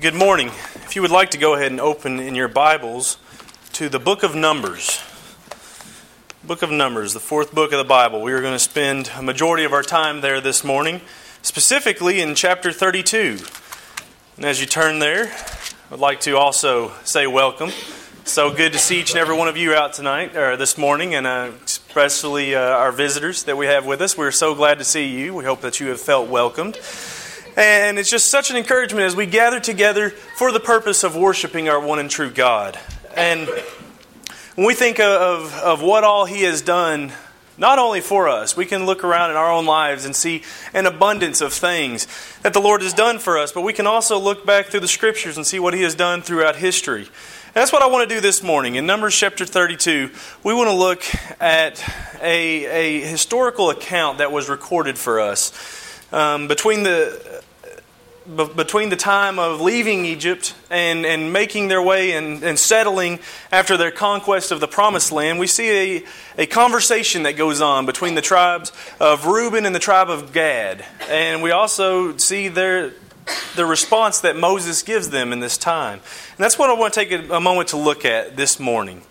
Good morning. If you would like to go ahead and open in your Bibles to the book of Numbers. Book of Numbers, the fourth book of the Bible. We are going to spend a majority of our time there this morning, specifically in chapter 32. And as you turn there, I'd like to also say welcome. So good to see each and every one of you out tonight, or this morning, and uh, especially uh, our visitors that we have with us. We're so glad to see you. We hope that you have felt welcomed. And it's just such an encouragement as we gather together for the purpose of worshiping our one and true God. And when we think of, of what all He has done, not only for us, we can look around in our own lives and see an abundance of things that the Lord has done for us, but we can also look back through the Scriptures and see what He has done throughout history. And that's what I want to do this morning. In Numbers chapter 32, we want to look at a, a historical account that was recorded for us. Um, between the between the time of leaving Egypt and, and making their way and, and settling after their conquest of the promised land, we see a, a conversation that goes on between the tribes of Reuben and the tribe of Gad. And we also see their, the response that Moses gives them in this time. And that's what I want to take a, a moment to look at this morning.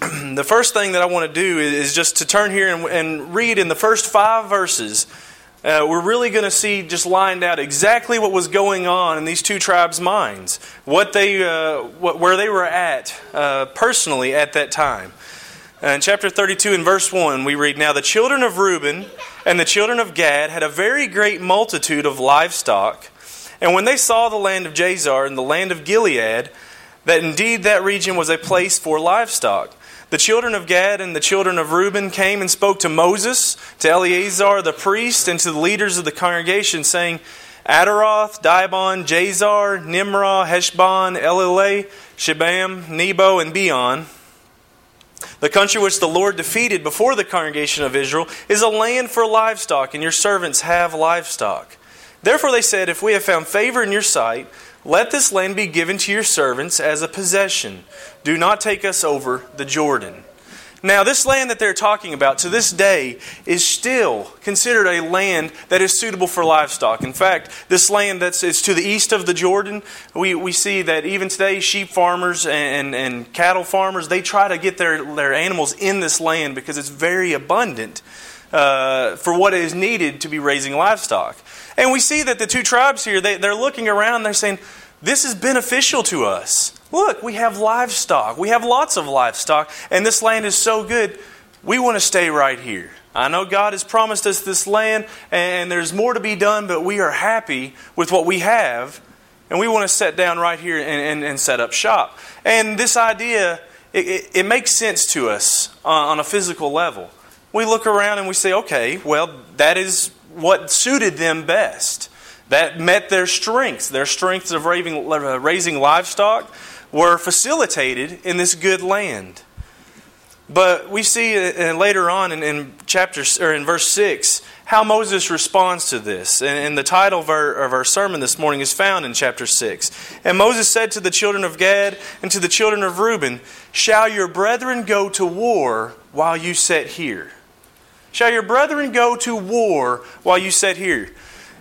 the first thing that I want to do is just to turn here and, and read in the first five verses uh, we're really going to see just lined out exactly what was going on in these two tribes' minds, what they, uh, what, where they were at uh, personally at that time. Uh, in chapter 32 and verse 1, we read Now the children of Reuben and the children of Gad had a very great multitude of livestock. And when they saw the land of Jazer and the land of Gilead, that indeed that region was a place for livestock. The children of Gad and the children of Reuben came and spoke to Moses, to Eleazar the priest, and to the leaders of the congregation, saying, Ataroth, Dibon, Jazer, Nimrah, Heshbon, Elealeh, Shebam, Nebo, and Beon. The country which the Lord defeated before the congregation of Israel is a land for livestock, and your servants have livestock. Therefore they said, If we have found favor in your sight, let this land be given to your servants as a possession. Do not take us over the Jordan. Now, this land that they're talking about to this day is still considered a land that is suitable for livestock. In fact, this land that's is to the east of the Jordan, we, we see that even today, sheep farmers and, and cattle farmers, they try to get their, their animals in this land because it's very abundant uh, for what is needed to be raising livestock. And we see that the two tribes here, they, they're looking around, they're saying, This is beneficial to us. Look, we have livestock. We have lots of livestock, and this land is so good. We want to stay right here. I know God has promised us this land, and there's more to be done, but we are happy with what we have, and we want to set down right here and, and, and set up shop. And this idea, it, it, it makes sense to us on, on a physical level. We look around and we say, okay, well, that is what suited them best. That met their strengths. Their strengths of raising, raising livestock were facilitated in this good land. But we see uh, later on in, in chapter or in verse six how Moses responds to this. And, and the title of our, of our sermon this morning is found in chapter six. And Moses said to the children of Gad and to the children of Reuben, "Shall your brethren go to war while you sit here?" Shall your brethren go to war while you sit here?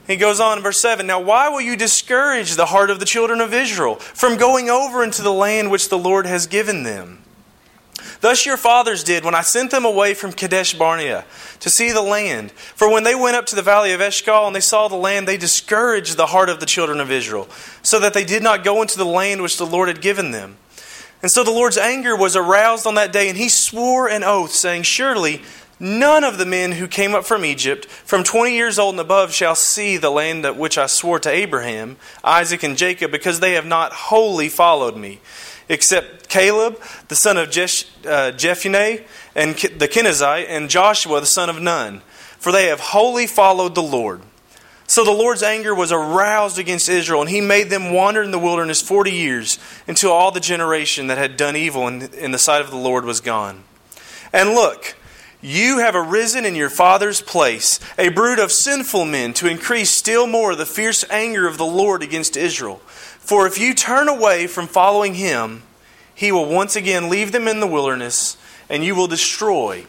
He goes on in verse 7 Now, why will you discourage the heart of the children of Israel from going over into the land which the Lord has given them? Thus your fathers did when I sent them away from Kadesh Barnea to see the land. For when they went up to the valley of Eshcol and they saw the land, they discouraged the heart of the children of Israel, so that they did not go into the land which the Lord had given them. And so the Lord's anger was aroused on that day, and he swore an oath, saying, Surely None of the men who came up from Egypt, from 20 years old and above, shall see the land that which I swore to Abraham, Isaac, and Jacob, because they have not wholly followed me, except Caleb, the son of Jesh, uh, Jephunneh, and the Kenizzite, and Joshua, the son of Nun, for they have wholly followed the Lord. So the Lord's anger was aroused against Israel, and he made them wander in the wilderness 40 years, until all the generation that had done evil in, in the sight of the Lord was gone. And look, you have arisen in your father's place, a brood of sinful men, to increase still more the fierce anger of the Lord against Israel. For if you turn away from following him, he will once again leave them in the wilderness, and you will destroy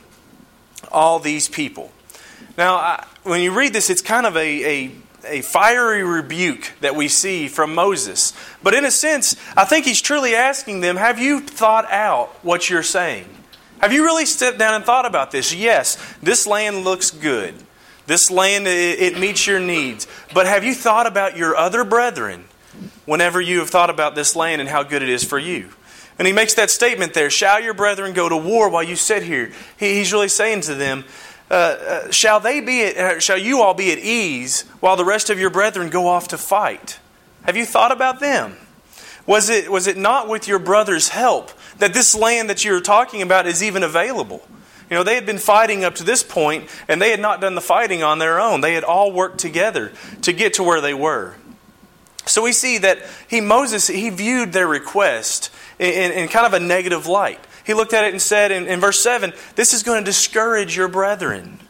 all these people. Now, I, when you read this, it's kind of a, a a fiery rebuke that we see from Moses. But in a sense, I think he's truly asking them Have you thought out what you're saying? Have you really stepped down and thought about this? Yes, this land looks good. This land, it, meets your needs. But have you thought about your other brethren whenever you have thought about this land and how good it is for you? And he makes that statement there Shall your brethren go to war while you sit here? he's really saying to them, uh, uh, shall they be at, uh, shall you all be at ease while the rest of your brethren go off to fight? Have you thought about them? Was it, was it not with your brother's help that this land that you're talking about is even available? You know, they had been fighting up to this point, and they had not done the fighting on their own. They had all worked together to get to where they were. So we see that he, Moses, he viewed their request in, in kind of a negative light. He looked at it and said in, in verse 7, This is going to discourage your brethren.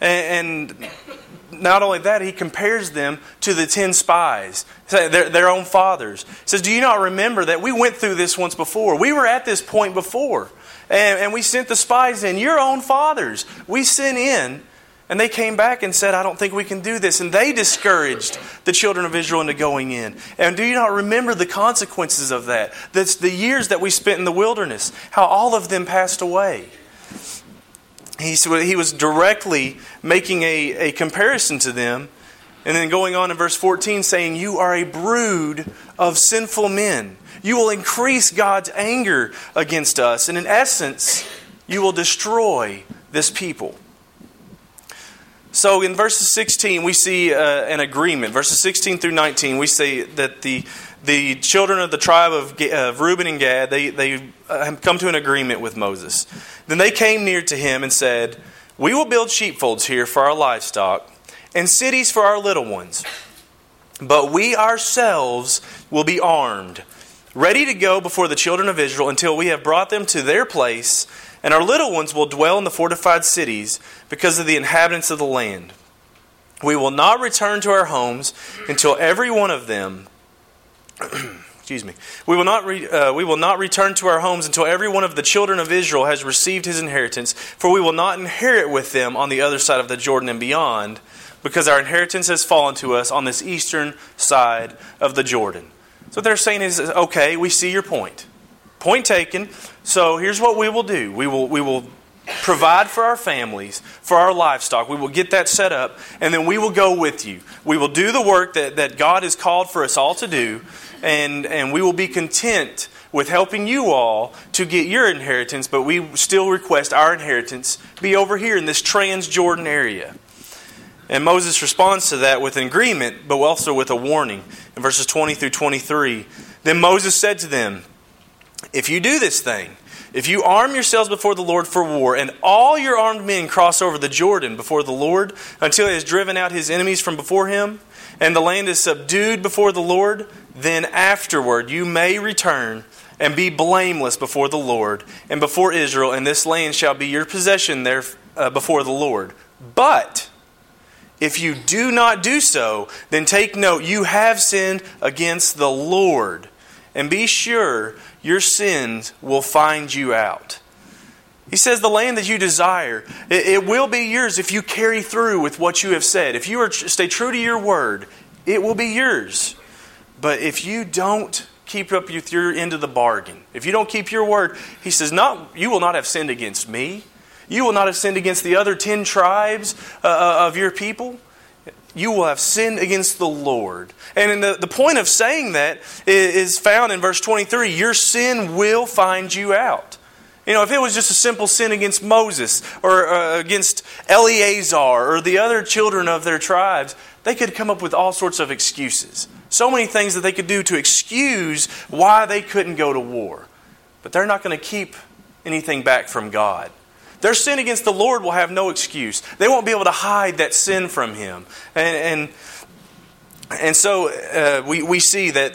And, and not only that, he compares them to the ten spies, their, their own fathers. He says, Do you not remember that we went through this once before? We were at this point before. And, and we sent the spies in, your own fathers. We sent in and they came back and said, I don't think we can do this. And they discouraged the children of Israel into going in. And do you not remember the consequences of that? That's the years that we spent in the wilderness, how all of them passed away. He, he was directly making a, a comparison to them. And then going on in verse 14, saying, You are a brood of sinful men. You will increase God's anger against us. And in essence, you will destroy this people. So in verses 16, we see uh, an agreement. Verses 16 through 19, we see that the, the children of the tribe of, of Reuben and Gad, they, they uh, have come to an agreement with Moses. Then they came near to him and said, We will build sheepfolds here for our livestock and cities for our little ones. But we ourselves will be armed, ready to go before the children of Israel until we have brought them to their place and our little ones will dwell in the fortified cities because of the inhabitants of the land. We will not return to our homes until every one of them. excuse me. We will not re, uh, we will not return to our homes until every one of the children of Israel has received his inheritance, for we will not inherit with them on the other side of the Jordan and beyond, because our inheritance has fallen to us on this eastern side of the Jordan. So what they're saying is, okay, we see your point. Point taken. So here's what we will do we will, we will provide for our families, for our livestock. We will get that set up, and then we will go with you. We will do the work that, that God has called for us all to do, and, and we will be content with helping you all to get your inheritance, but we still request our inheritance be over here in this Transjordan area. And Moses responds to that with an agreement, but also with a warning. In verses 20 through 23, then Moses said to them, if you do this thing, if you arm yourselves before the Lord for war, and all your armed men cross over the Jordan before the Lord until he has driven out his enemies from before him, and the land is subdued before the Lord, then afterward you may return and be blameless before the Lord and before Israel, and this land shall be your possession there uh, before the Lord. But if you do not do so, then take note you have sinned against the Lord. And be sure your sins will find you out. He says, The land that you desire, it, it, will be yours if you carry through with what you have said. If you are, stay true to your word, it will be yours. But if you don't keep up with your end of the bargain, if you don't keep your word, he says, not, You will not have sinned against me. You will not have sinned against the other ten tribes uh, uh of your people you will have sinned against the Lord. And the, the point of saying that is found in verse 23 your sin will find you out. You know, if it was just a simple sin against Moses or uh, against Eleazar or the other children of their tribes, they could come up with all sorts of excuses. So many things that they could do to excuse why they couldn't go to war. But they're not going to keep anything back from God. Their sin against the Lord will have no excuse. They won't be able to hide that sin from Him. And, and, and so uh, we, we see that,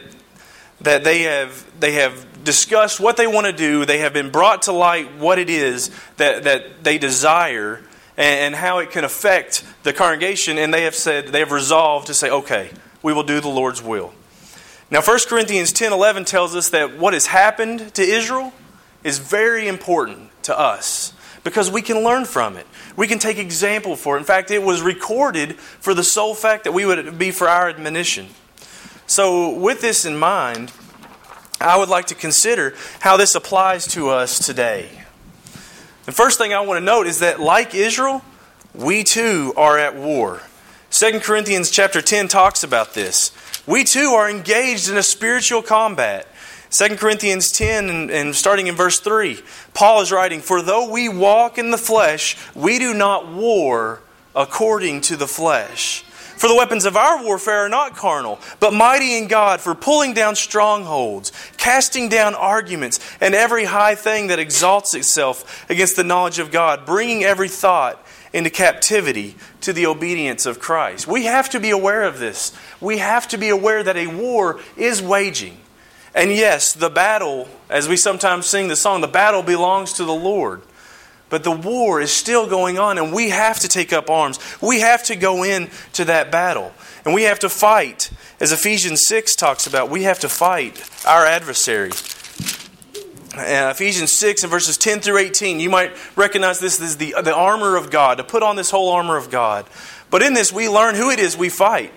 that they, have, they have discussed what they want to do, they have been brought to light what it is that, that they desire and, and how it can affect the congregation, and they have said, they have resolved to say, okay, we will do the Lord's will. Now, 1 Corinthians 10 11 tells us that what has happened to Israel is very important to us because we can learn from it. We can take example for it. In fact, it was recorded for the sole fact that we would be for our admonition. So, with this in mind, I would like to consider how this applies to us today. The first thing I want to note is that, like Israel, we too are at war. 2 Corinthians chapter 10 talks about this. We too are engaged in a spiritual combat. 2 Corinthians 10 and, and, starting in verse 3, Paul is writing, For though we walk in the flesh, we do not war according to the flesh. For the weapons of our warfare are not carnal, but mighty in God for pulling down strongholds, casting down arguments, and every high thing that exalts itself against the knowledge of God, bringing every thought into captivity to the obedience of Christ. We have to be aware of this. We have to be aware that a war is waging. And yes, the battle, as we sometimes sing the song, the battle belongs to the Lord. But the war is still going on, and we have to take up arms. We have to go into that battle. And we have to fight. As Ephesians 6 talks about, we have to fight our adversary. Uh, Ephesians 6 and verses 10 through 18, you might recognize this as the, the armor of God, to put on this whole armor of God. But in this, we learn who it is we fight.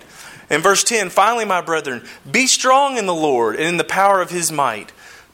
In verse 10, finally, my brethren, be strong in the Lord and in the power of his might.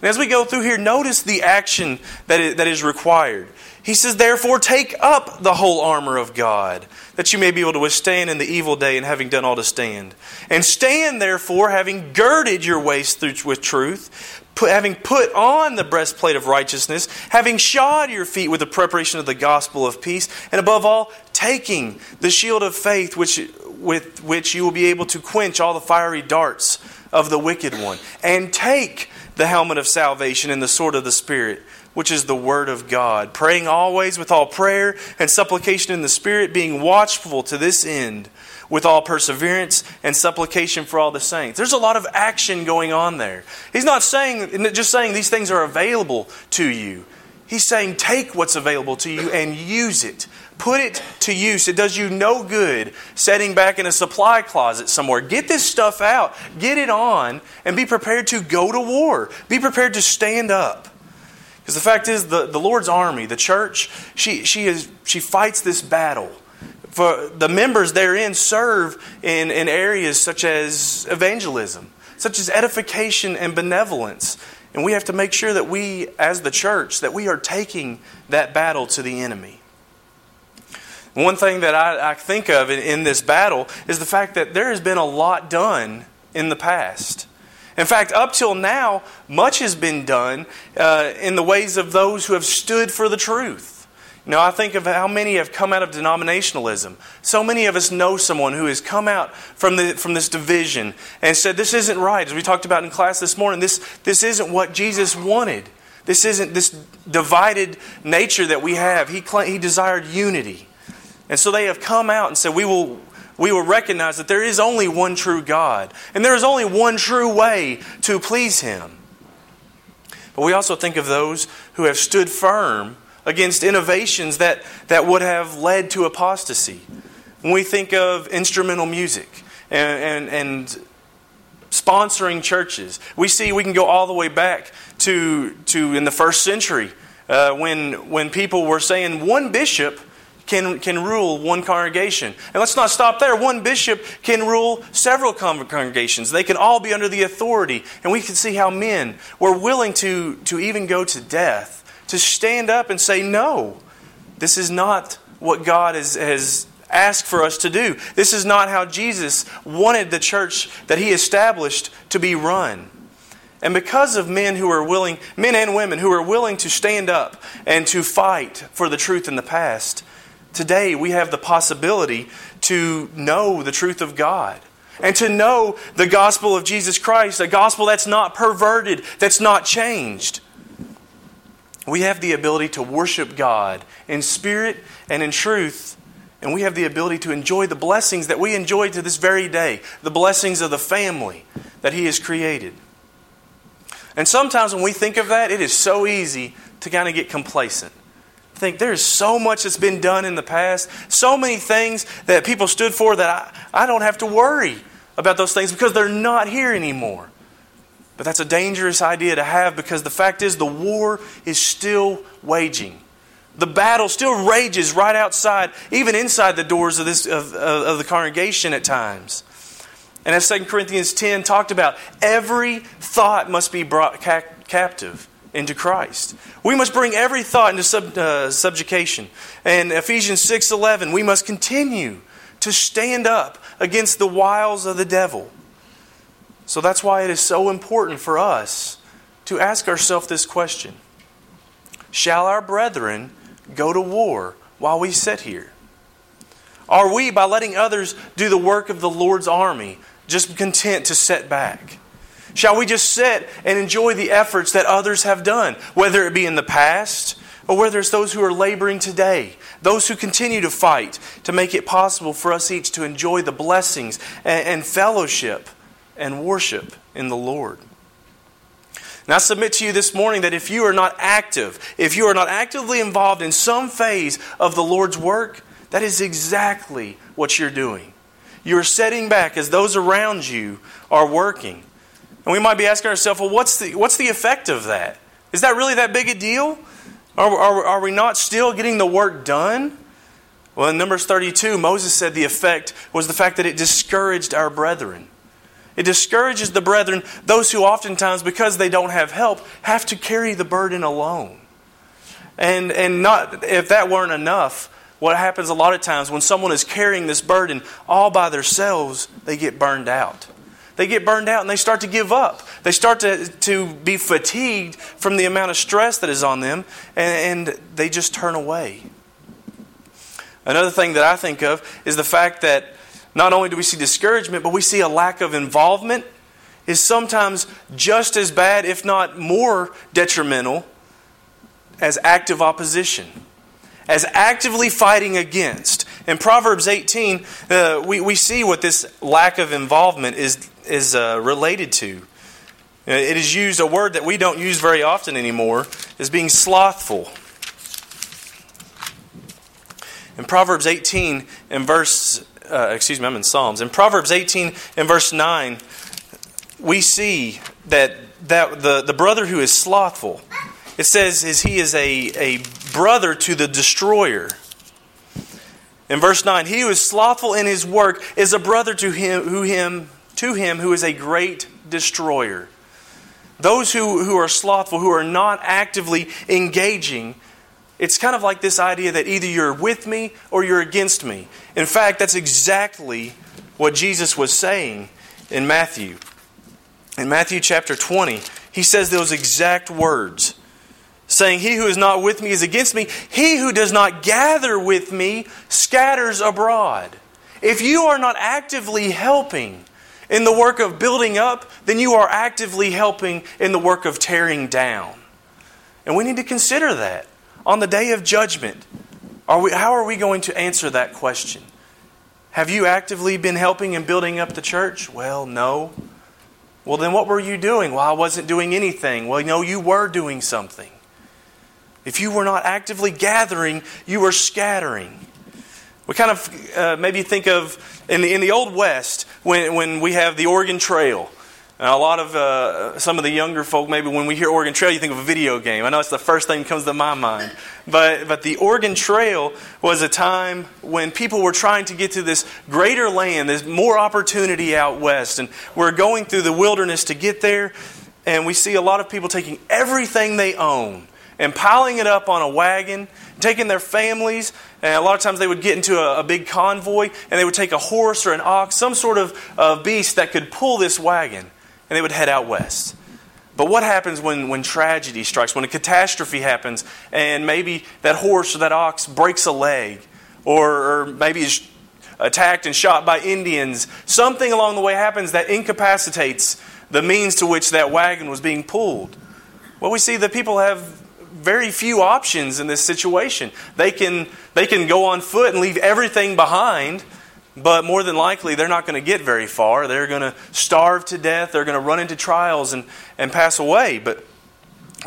And as we go through here, notice the action that is required. He says, Therefore, take up the whole armor of God, that you may be able to withstand in the evil day, and having done all to stand. And stand, therefore, having girded your waist with truth, put, having put on the breastplate of righteousness, having shod your feet with the preparation of the gospel of peace, and above all, taking the shield of faith, which, with which you will be able to quench all the fiery darts of the wicked one, and take the helmet of salvation and the sword of the Spirit which is the Word of God, praying always with all prayer and supplication in the Spirit, being watchful to this end with all perseverance and supplication for all the saints. There's a lot of action going on there. He's not saying just saying these things are available to you. He's saying take what's available to you and use it. Put it to use. It does you no good setting back in a supply closet somewhere. Get this stuff out, get it on, and be prepared to go to war. Be prepared to stand up. Because the fact is, the, the Lord's army, the church, she, she, is, she fights this battle. For the members therein serve in, in areas such as evangelism, such as edification and benevolence. And we have to make sure that we, as the church, that we are taking that battle to the enemy. One thing that I, I think of in, in this battle is the fact that there has been a lot done in the past. In fact, up till now, much has been done uh, in the ways of those who have stood for the truth. You know, I think of how many have come out of denominationalism. So many of us know someone who has come out from, the, from this division and said, This isn't right. As we talked about in class this morning, this, this isn't what Jesus wanted. This isn't this divided nature that we have. He, he desired unity. And so they have come out and said, We will we will recognize that there is only one true God, and there is only one true way to please Him. But we also think of those who have stood firm against innovations that, that would have led to apostasy. When we think of instrumental music and, and, and sponsoring churches, we see we can go all the way back to, to in the first century uh, when, when people were saying one bishop can, can rule one congregation. And let's not stop there. One bishop can rule several congregations. They can all be under the authority. And we can see how men were willing to, to even go to death, to stand up and say, no, this is not what God has, has asked for us to do. This is not how Jesus wanted the church that he established to be run. And because of men who are willing, men and women who are willing to stand up and to fight for the truth in the past, Today, we have the possibility to know the truth of God and to know the gospel of Jesus Christ, a gospel that's not perverted, that's not changed. We have the ability to worship God in spirit and in truth, and we have the ability to enjoy the blessings that we enjoy to this very day the blessings of the family that He has created. And sometimes when we think of that, it is so easy to kind of get complacent. Think there's so much that's been done in the past, so many things that people stood for that I, I don't have to worry about those things because they're not here anymore. But that's a dangerous idea to have because the fact is the war is still waging. The battle still rages right outside, even inside the doors of, this, of, of the congregation at times. And as 2 Corinthians 10 talked about, every thought must be brought ca- captive into Christ. We must bring every thought into sub, uh, subjugation. And Ephesians 6:11, we must continue to stand up against the wiles of the devil. So that's why it is so important for us to ask ourselves this question. Shall our brethren go to war while we sit here? Are we, by letting others do the work of the Lord's army, just content to sit back? Shall we just sit and enjoy the efforts that others have done, whether it be in the past or whether it's those who are laboring today, those who continue to fight to make it possible for us each to enjoy the blessings and, fellowship and worship in the Lord? And I submit to you this morning that if you are not active, if you are not actively involved in some phase of the Lord's work, that is exactly what you're doing. You're setting back as those around you are working. And we might be asking ourselves, well, what's the, what's the effect of that? Is that really that big a deal? Are, are, are we not still getting the work done? Well, in Numbers 32, Moses said the effect was the fact that it discouraged our brethren. It discourages the brethren, those who oftentimes, because they don't have help, have to carry the burden alone. And, and not, if that weren't enough, what happens a lot of times when someone is carrying this burden all by themselves, they get burned out. They get burned out and they start to give up. They start to, to be fatigued from the amount of stress that is on them, and, and they just turn away. Another thing that I think of is the fact that not only do we see discouragement, but we see a lack of involvement is sometimes just as bad, if not more detrimental, as active opposition, as actively fighting against. In Proverbs 18, uh, we, we see what this lack of involvement is, is uh, related to. Uh, it is used, a word that we don't use very often anymore, is being slothful. In Proverbs 18, in verse uh, excuse me, I'm in Psalms. In Proverbs 18 and verse 9, we see that, that the, the brother who is slothful, it says is he is a, a brother to the destroyer. In verse 9, he who is slothful in his work is a brother to him who him to him who is a great destroyer. Those who, who are slothful, who are not actively engaging, it's kind of like this idea that either you're with me or you're against me. In fact, that's exactly what Jesus was saying in Matthew. In Matthew chapter 20, he says those exact words, saying, He who is not with me is against me. He who does not gather with me scatters abroad. If you are not actively helping in the work of building up, then you are actively helping in the work of tearing down. And we need to consider that on the day of judgment, are we, how are we going to answer that question? Have you actively been helping and building up the church? Well, no. Well, then what were you doing? Well, I wasn't doing anything. Well, no, you were doing something. If you were not actively gathering, you were scattering. We kind of uh, maybe think of in the, in the Old West when, when we have the Oregon Trail now, a lot of uh, some of the younger folk, maybe when we hear Oregon Trail, you think of a video game. I know it's the first thing that comes to my mind. But, but the Oregon Trail was a time when people were trying to get to this greater land. There's more opportunity out west. And we're going through the wilderness to get there. And we see a lot of people taking everything they own and piling it up on a wagon, taking their families. And a lot of times they would get into a, a big convoy and they would take a horse or an ox, some sort of uh, beast that could pull this wagon and they would head out west. But what happens when, when tragedy strikes, when a catastrophe happens, and maybe that horse or that ox breaks a leg, or, or maybe is attacked and shot by Indians? Something along the way happens that incapacitates the means to which that wagon was being pulled. Well, we see that people have very few options in this situation. They can, they can go on foot and leave everything behind, but more than likely they're not going to get very far. They're going to starve to death, they're going to run into trials and, and pass away. But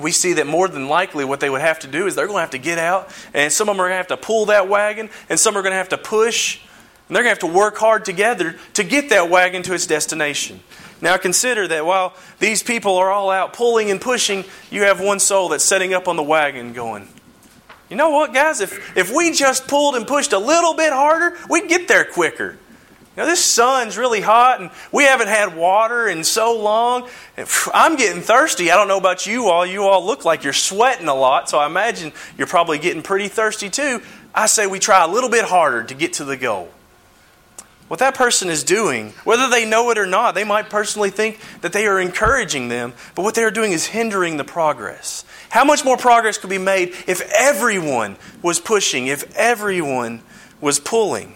we see that more than likely what they would have to do is they're going to have to get out, and some of them are going to have to pull that wagon, and some are going to have to push, and they're going to have to work hard together to get that wagon to its destination. Now consider that while these people are all out pulling and pushing, you have one soul that's setting up on the wagon going, you know what, guys? If, if we just pulled and pushed a little bit harder, we'd get there quicker. Now, this sun's really hot and we haven't had water in so long. I'm getting thirsty. I don't know about you all. You all look like you're sweating a lot, so I imagine you're probably getting pretty thirsty too. I say we try a little bit harder to get to the goal. What that person is doing, whether they know it or not, they might personally think that they are encouraging them, but what they are doing is hindering the progress. How much more progress could be made if everyone was pushing, if everyone was pulling?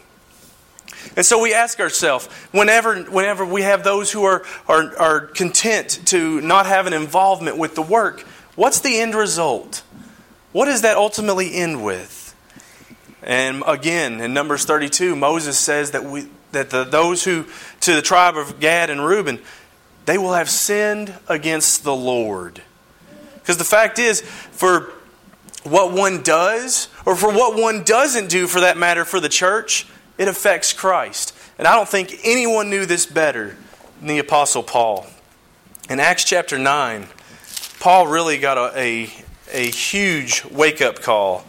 And so we ask ourselves, whenever, whenever we have those who are, are, are content to not have an involvement with the work, what's the end result? What does that ultimately end with? And again, in Numbers 32, Moses says that, we, that the, those who, to the tribe of Gad and Reuben, they will have sinned against the Lord. Because the fact is, for what one does, or for what one doesn't do for that matter for the church, it affects Christ. And I don't think anyone knew this better than the Apostle Paul. In Acts chapter 9, Paul really got a, a, a huge wake up call.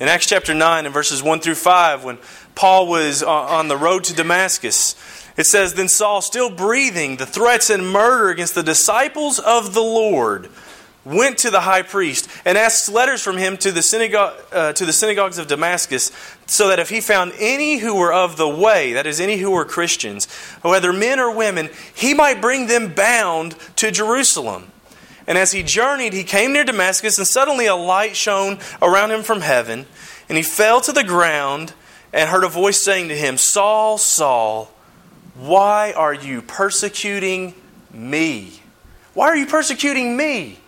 In Acts chapter 9, in verses 1 through 5, when Paul was on the road to Damascus, it says, Then Saul, still breathing the threats and murder against the disciples of the Lord, went to the high priest and asked letters from him to the, synagogue, uh, to the synagogues of Damascus, so that if he found any who were of the way, that is, any who were Christians, whether men or women, he might bring them bound to Jerusalem. And as he journeyed, he came near Damascus, and suddenly a light shone around him from heaven, and he fell to the ground and heard a voice saying to him, Saul, Saul, why are you persecuting me? Why are you persecuting me?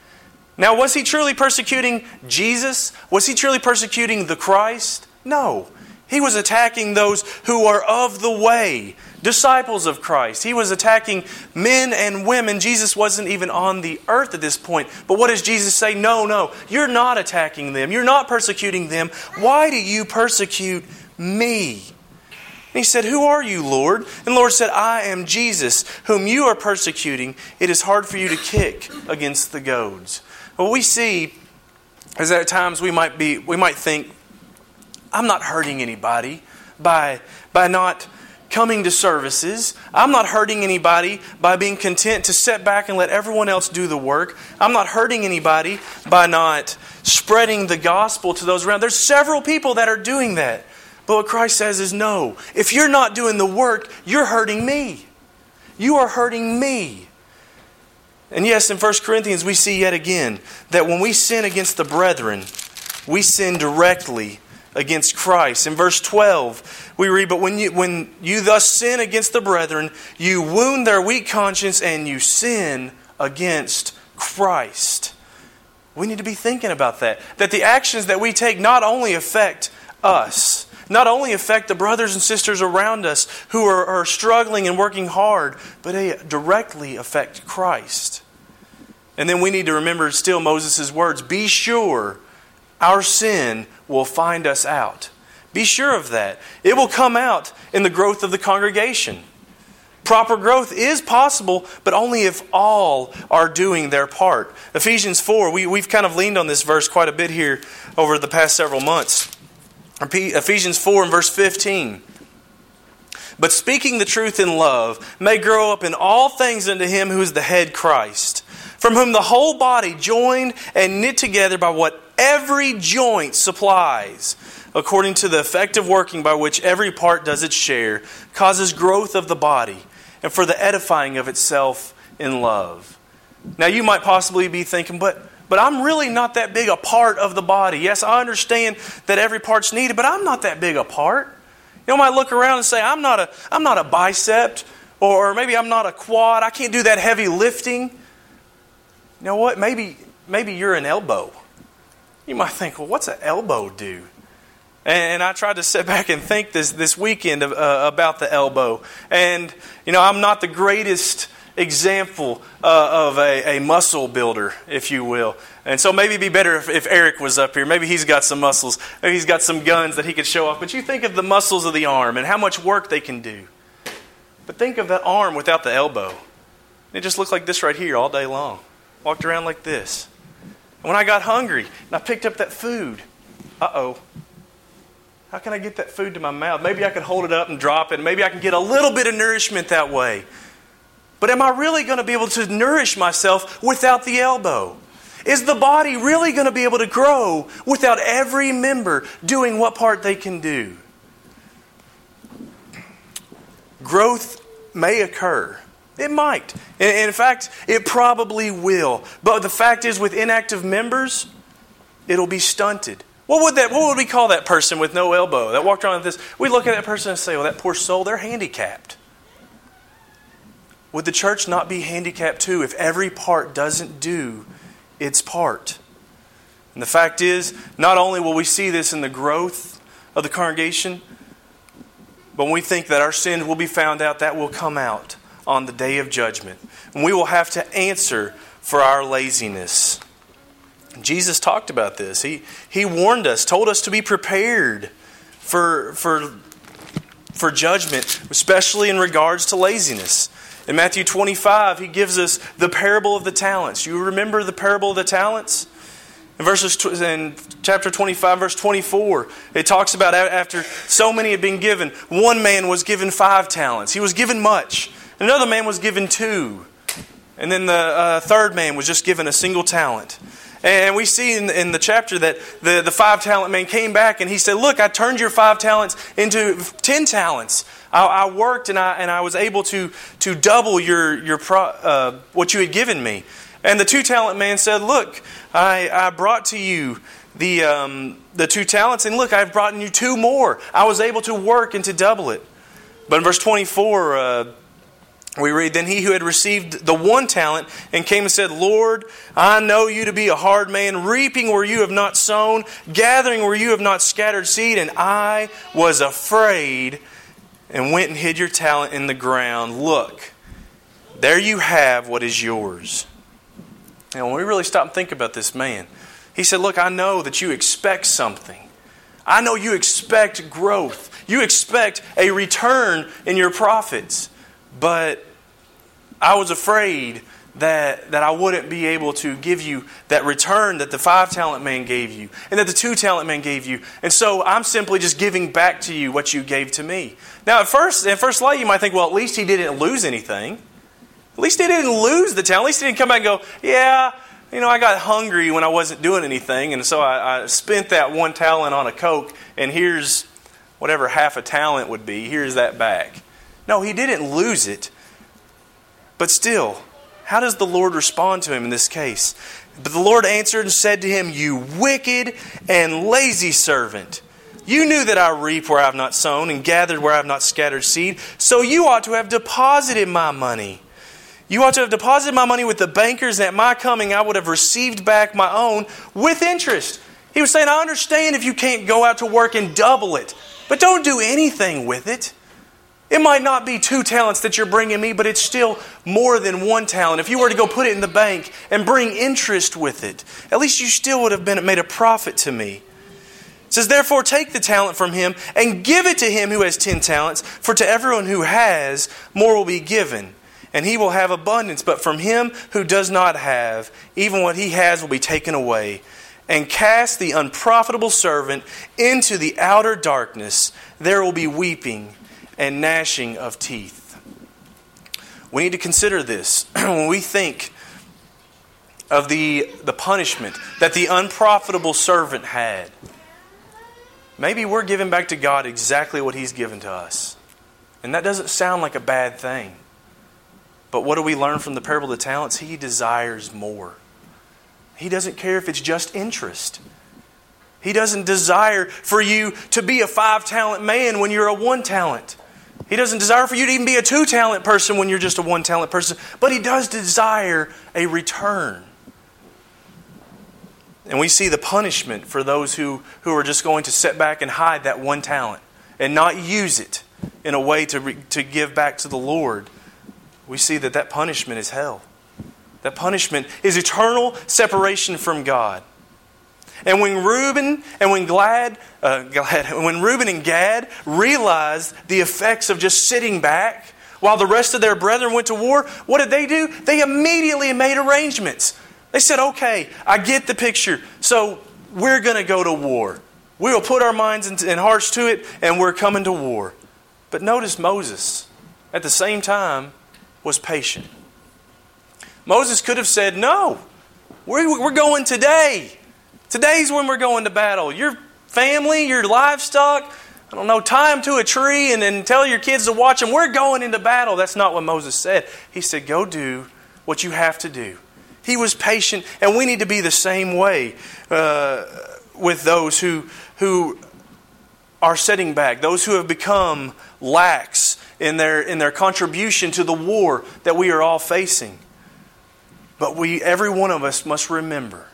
Now, was he truly persecuting Jesus? Was he truly persecuting the Christ? No. He was attacking those who are of the way, disciples of Christ. He was attacking men and women. Jesus wasn't even on the earth at this point. But what does Jesus say? No, no, you're not attacking them. You're not persecuting them. Why do you persecute me? And he said, Who are you, Lord? And Lord said, I am Jesus, whom you are persecuting. It is hard for you to kick against the goads. What we see is that at times we might be we might think, I'm not hurting anybody by by not coming to services. I'm not hurting anybody by being content to sit back and let everyone else do the work. I'm not hurting anybody by not spreading the gospel to those around. There's several people that are doing that. But what Christ says is no. If you're not doing the work, you're hurting me. You are hurting me. And yes, in 1 Corinthians, we see yet again that when we sin against the brethren, we sin directly against Christ. In verse 12, we read, But when you, when you thus sin against the brethren, you wound their weak conscience and you sin against Christ. We need to be thinking about that. That the actions that we take not only affect us, not only affect the brothers and sisters around us who are, are struggling and working hard, but they directly affect Christ. And then we need to remember still Moses' words Be sure our sin will find us out. Be sure of that. It will come out in the growth of the congregation. Proper growth is possible, but only if all are doing their part. Ephesians 4, we, we've kind of leaned on this verse quite a bit here over the past several months. Ephesians 4 and verse 15. But speaking the truth in love may grow up in all things unto him who is the head Christ from whom the whole body, joined and knit together by what every joint supplies, according to the effective working by which every part does its share, causes growth of the body and for the edifying of itself in love. Now, you might possibly be thinking, but but I'm really not that big a part of the body. Yes, I understand that every part's needed, but I'm not that big a part. You know, I might look around and say, I'm not a, I'm not a bicep, or maybe I'm not a quad. I can't do that heavy lifting. You know what? Maybe, maybe you're an elbow. You might think, well, what's an elbow do? And, I tried to sit back and think this, this weekend of, uh, about the elbow. And, you know, I'm not the greatest example uh, of a, a, muscle builder, if you will. And so maybe it'd be better if, if, Eric was up here. Maybe he's got some muscles. Maybe he's got some guns that he could show off. But you think of the muscles of the arm and how much work they can do. But think of that arm without the elbow. It just looked like this right here all day long. Walked around like this. And when I got hungry and I picked up that food, uh oh. How can I get that food to my mouth? Maybe I could hold it up and drop it. Maybe I can get a little bit of nourishment that way. But am I really going to be able to nourish myself without the elbow? Is the body really going to be able to grow without every member doing what part they can do? Growth may occur. It might. In fact, it probably will. But the fact is, with inactive members, it'll be stunted. What would that? What would we call that person with no elbow that walked around with this? We look at that person and say, "Well, that poor soul, they're handicapped." Would the church not be handicapped too if every part doesn't do its part? And the fact is, not only will we see this in the growth of the congregation, but when we think that our sins will be found out, that will come out on the day of judgment. And we will have to answer for our laziness. Jesus talked about this. He, he warned us, told us to be prepared for, for, for judgment, especially in regards to laziness. In Matthew 25, he gives us the parable of the talents. You remember the parable of the talents? In verses in chapter 25 verse 24, it talks about after so many had been given, one man was given 5 talents. He was given much. Another man was given 2. And then the uh, third man was just given a single talent. And we see in, in the chapter that the, the five talent man came back and he said, Look, I turned your five talents into 10 talents. I, I worked and I, and I was able to, to double your, your pro, uh, what you had given me. And the two talent man said, Look, I, I brought to you the, um, the two talents, and look, I've brought you two more. I was able to work and to double it. But in verse 24, uh, we read, Then he who had received the one talent and came and said, Lord, I know you to be a hard man, reaping where you have not sown, gathering where you have not scattered seed, and I was afraid and went and hid your talent in the ground. Look, there you have what is yours. Now, when we really stop and think about this man, he said, Look, I know that you expect something. I know you expect growth. You expect a return in your profits. But I was afraid that, that I wouldn't be able to give you that return that the five talent man gave you and that the two talent man gave you. And so I'm simply just giving back to you what you gave to me. Now, at first, at first light, you might think, well, at least he didn't lose anything. At least he didn't lose the talent. At least he didn't come back and go, yeah, you know, I got hungry when I wasn't doing anything, and so I, I spent that one talent on a Coke, and here's whatever half a talent would be. Here's that back. No, he didn't lose it. But still, how does the Lord respond to him in this case? But the Lord answered and said to him, You wicked and lazy servant. You knew that I reap where I have not sown and gathered where I have not scattered seed, so you ought to have deposited my money. You ought to have deposited my money with the bankers, and at my coming I would have received back my own with interest. He was saying, I understand if you can't go out to work and double it, but don't do anything with it. It might not be two talents that you're bringing me, but it's still more than one talent. If you were to go put it in the bank and bring interest with it, at least you still would have been made a profit to me. It says, Therefore, take the talent from him and give it to him who has ten talents, for to everyone who has, more will be given, and he will have abundance. But from him who does not have, even what he has will be taken away. And cast the unprofitable servant into the outer darkness. There will be weeping and gnashing of teeth. We need to consider this when we think of the, the punishment that the unprofitable servant had. Maybe we're giving back to God exactly what He's given to us. And that doesn't sound like a bad thing. But what do we learn from the parable of the talents? He desires more. He doesn't care if it's just interest. He doesn't desire for you to be a five talent man when you're a one talent. He doesn't desire for you to even be a two talent person when you're just a one talent person, but He does desire a return. And we see the punishment for those who, who are just going to sit back and hide that one talent and not use it in a way to, re, to give back to the Lord. We see that that punishment is hell. That punishment is eternal separation from God. And when Reuben and when Glad, uh, Glad, when Reuben and Gad realized the effects of just sitting back while the rest of their brethren went to war, what did they do? They immediately made arrangements. They said, "Okay, I get the picture. So we're going to go to war. We will put our minds and hearts to it, and we're coming to war." But notice Moses, at the same time, was patient. Moses could have said, "No, we're going today." Today's when we're going to battle. Your family, your livestock, I don't know, tie them to a tree and then tell your kids to watch them. We're going into battle. That's not what Moses said. He said, Go do what you have to do. He was patient, and we need to be the same way uh, with those who, who are setting back, those who have become lax in their, in their contribution to the war that we are all facing. But we, every one of us must remember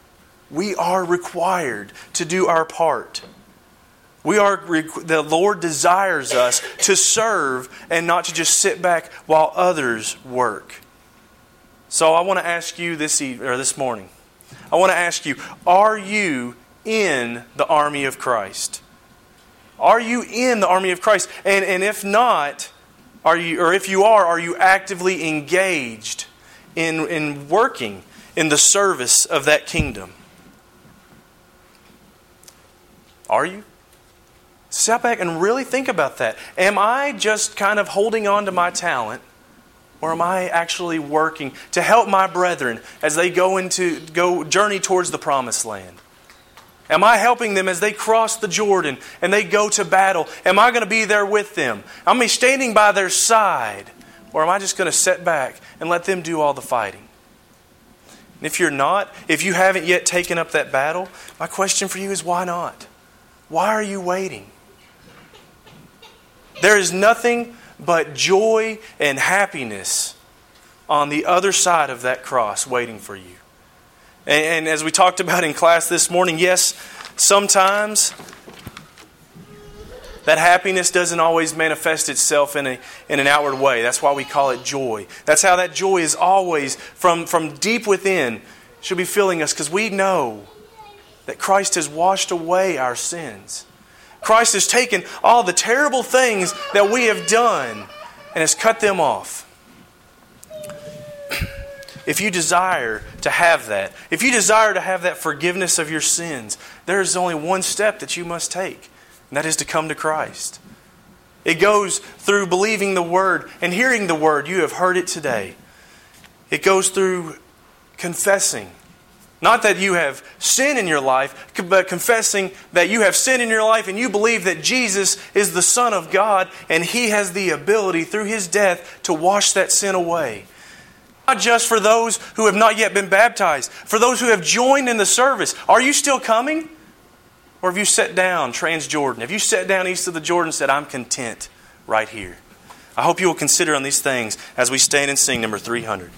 we are required to do our part. We are the Lord desires us to serve and not to just sit back while others work. So I want to ask you this evening, or this morning. I want to ask you, are you in the army of Christ? Are you in the army of Christ? And, and if not, are you or if you are, are you actively engaged in, in working in the service of that kingdom? Are you? Step back and really think about that. Am I just kind of holding on to my talent? Or am I actually working to help my brethren as they go into go journey towards the promised land? Am I helping them as they cross the Jordan and they go to battle? Am I going to be there with them? Am I standing by their side? Or am I just going to sit back and let them do all the fighting? And if you're not, if you haven't yet taken up that battle, my question for you is why not? Why are you waiting? There is nothing but joy and happiness on the other side of that cross waiting for you. And, and, as we talked about in class this morning, yes, sometimes that happiness doesn't always manifest itself in, a, in an outward way. That's why we call it joy. That's how that joy is always from, from deep within should be filling us because we know that Christ has washed away our sins. Christ has taken all the terrible things that we have done and has cut them off. If you desire to have that, if you desire to have that forgiveness of your sins, there is only one step that you must take, and that is to come to Christ. It goes through believing the Word and hearing the Word. You have heard it today. It goes through confessing not that you have sin in your life, but confessing that you have sin in your life and you believe that Jesus is the Son of God and He has the ability through His death to wash that sin away. Not just for those who have not yet been baptized, for those who have joined in the service. Are you still coming? Or have you sat down Transjordan? Have you sat down east of the Jordan and said, I'm content right here? I hope you will consider on these things as we stand and sing number 300.